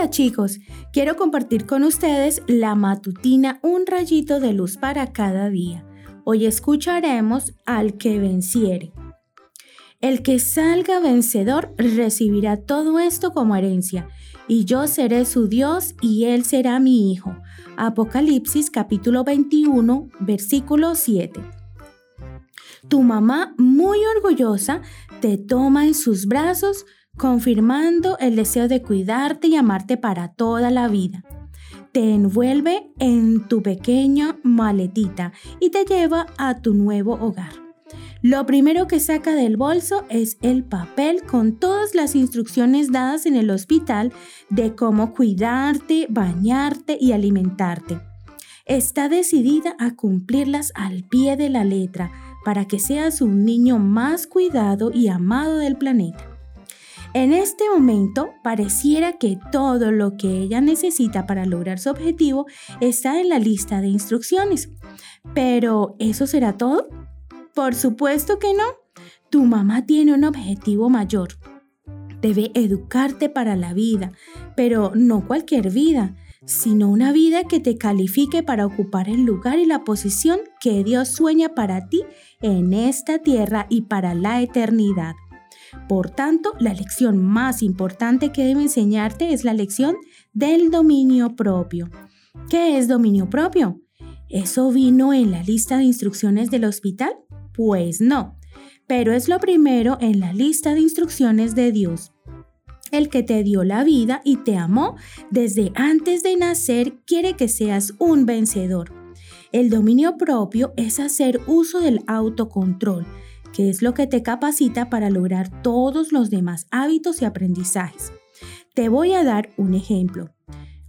Hola chicos, quiero compartir con ustedes la matutina Un rayito de luz para cada día. Hoy escucharemos al que venciere. El que salga vencedor recibirá todo esto como herencia, y yo seré su Dios y él será mi hijo. Apocalipsis capítulo 21, versículo 7. Tu mamá, muy orgullosa, te toma en sus brazos, confirmando el deseo de cuidarte y amarte para toda la vida. Te envuelve en tu pequeña maletita y te lleva a tu nuevo hogar. Lo primero que saca del bolso es el papel con todas las instrucciones dadas en el hospital de cómo cuidarte, bañarte y alimentarte. Está decidida a cumplirlas al pie de la letra para que seas un niño más cuidado y amado del planeta. En este momento pareciera que todo lo que ella necesita para lograr su objetivo está en la lista de instrucciones. Pero, ¿eso será todo? Por supuesto que no. Tu mamá tiene un objetivo mayor. Debe educarte para la vida, pero no cualquier vida, sino una vida que te califique para ocupar el lugar y la posición que Dios sueña para ti en esta tierra y para la eternidad. Por tanto, la lección más importante que debe enseñarte es la lección del dominio propio. ¿Qué es dominio propio? ¿Eso vino en la lista de instrucciones del hospital? Pues no, pero es lo primero en la lista de instrucciones de Dios. El que te dio la vida y te amó desde antes de nacer quiere que seas un vencedor. El dominio propio es hacer uso del autocontrol, que es lo que te capacita para lograr todos los demás hábitos y aprendizajes. Te voy a dar un ejemplo.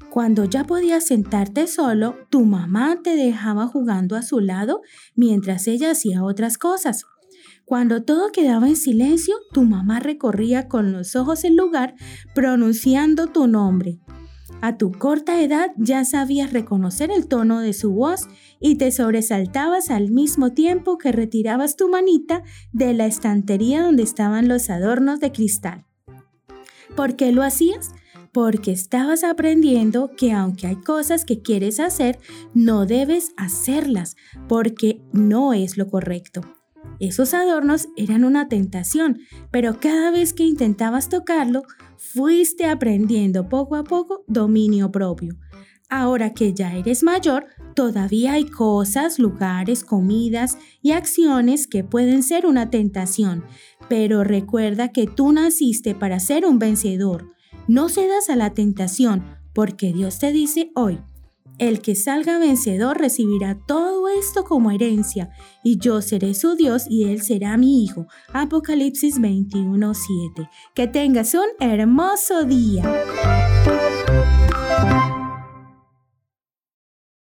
Cuando ya podías sentarte solo, tu mamá te dejaba jugando a su lado mientras ella hacía otras cosas. Cuando todo quedaba en silencio, tu mamá recorría con los ojos el lugar pronunciando tu nombre. A tu corta edad ya sabías reconocer el tono de su voz y te sobresaltabas al mismo tiempo que retirabas tu manita de la estantería donde estaban los adornos de cristal. ¿Por qué lo hacías? Porque estabas aprendiendo que aunque hay cosas que quieres hacer, no debes hacerlas porque no es lo correcto. Esos adornos eran una tentación, pero cada vez que intentabas tocarlo, fuiste aprendiendo poco a poco dominio propio. Ahora que ya eres mayor, todavía hay cosas, lugares, comidas y acciones que pueden ser una tentación, pero recuerda que tú naciste para ser un vencedor. No cedas a la tentación, porque Dios te dice hoy, el que salga vencedor recibirá todo esto como herencia, y yo seré su Dios y él será mi hijo. Apocalipsis 21:7. Que tengas un hermoso día.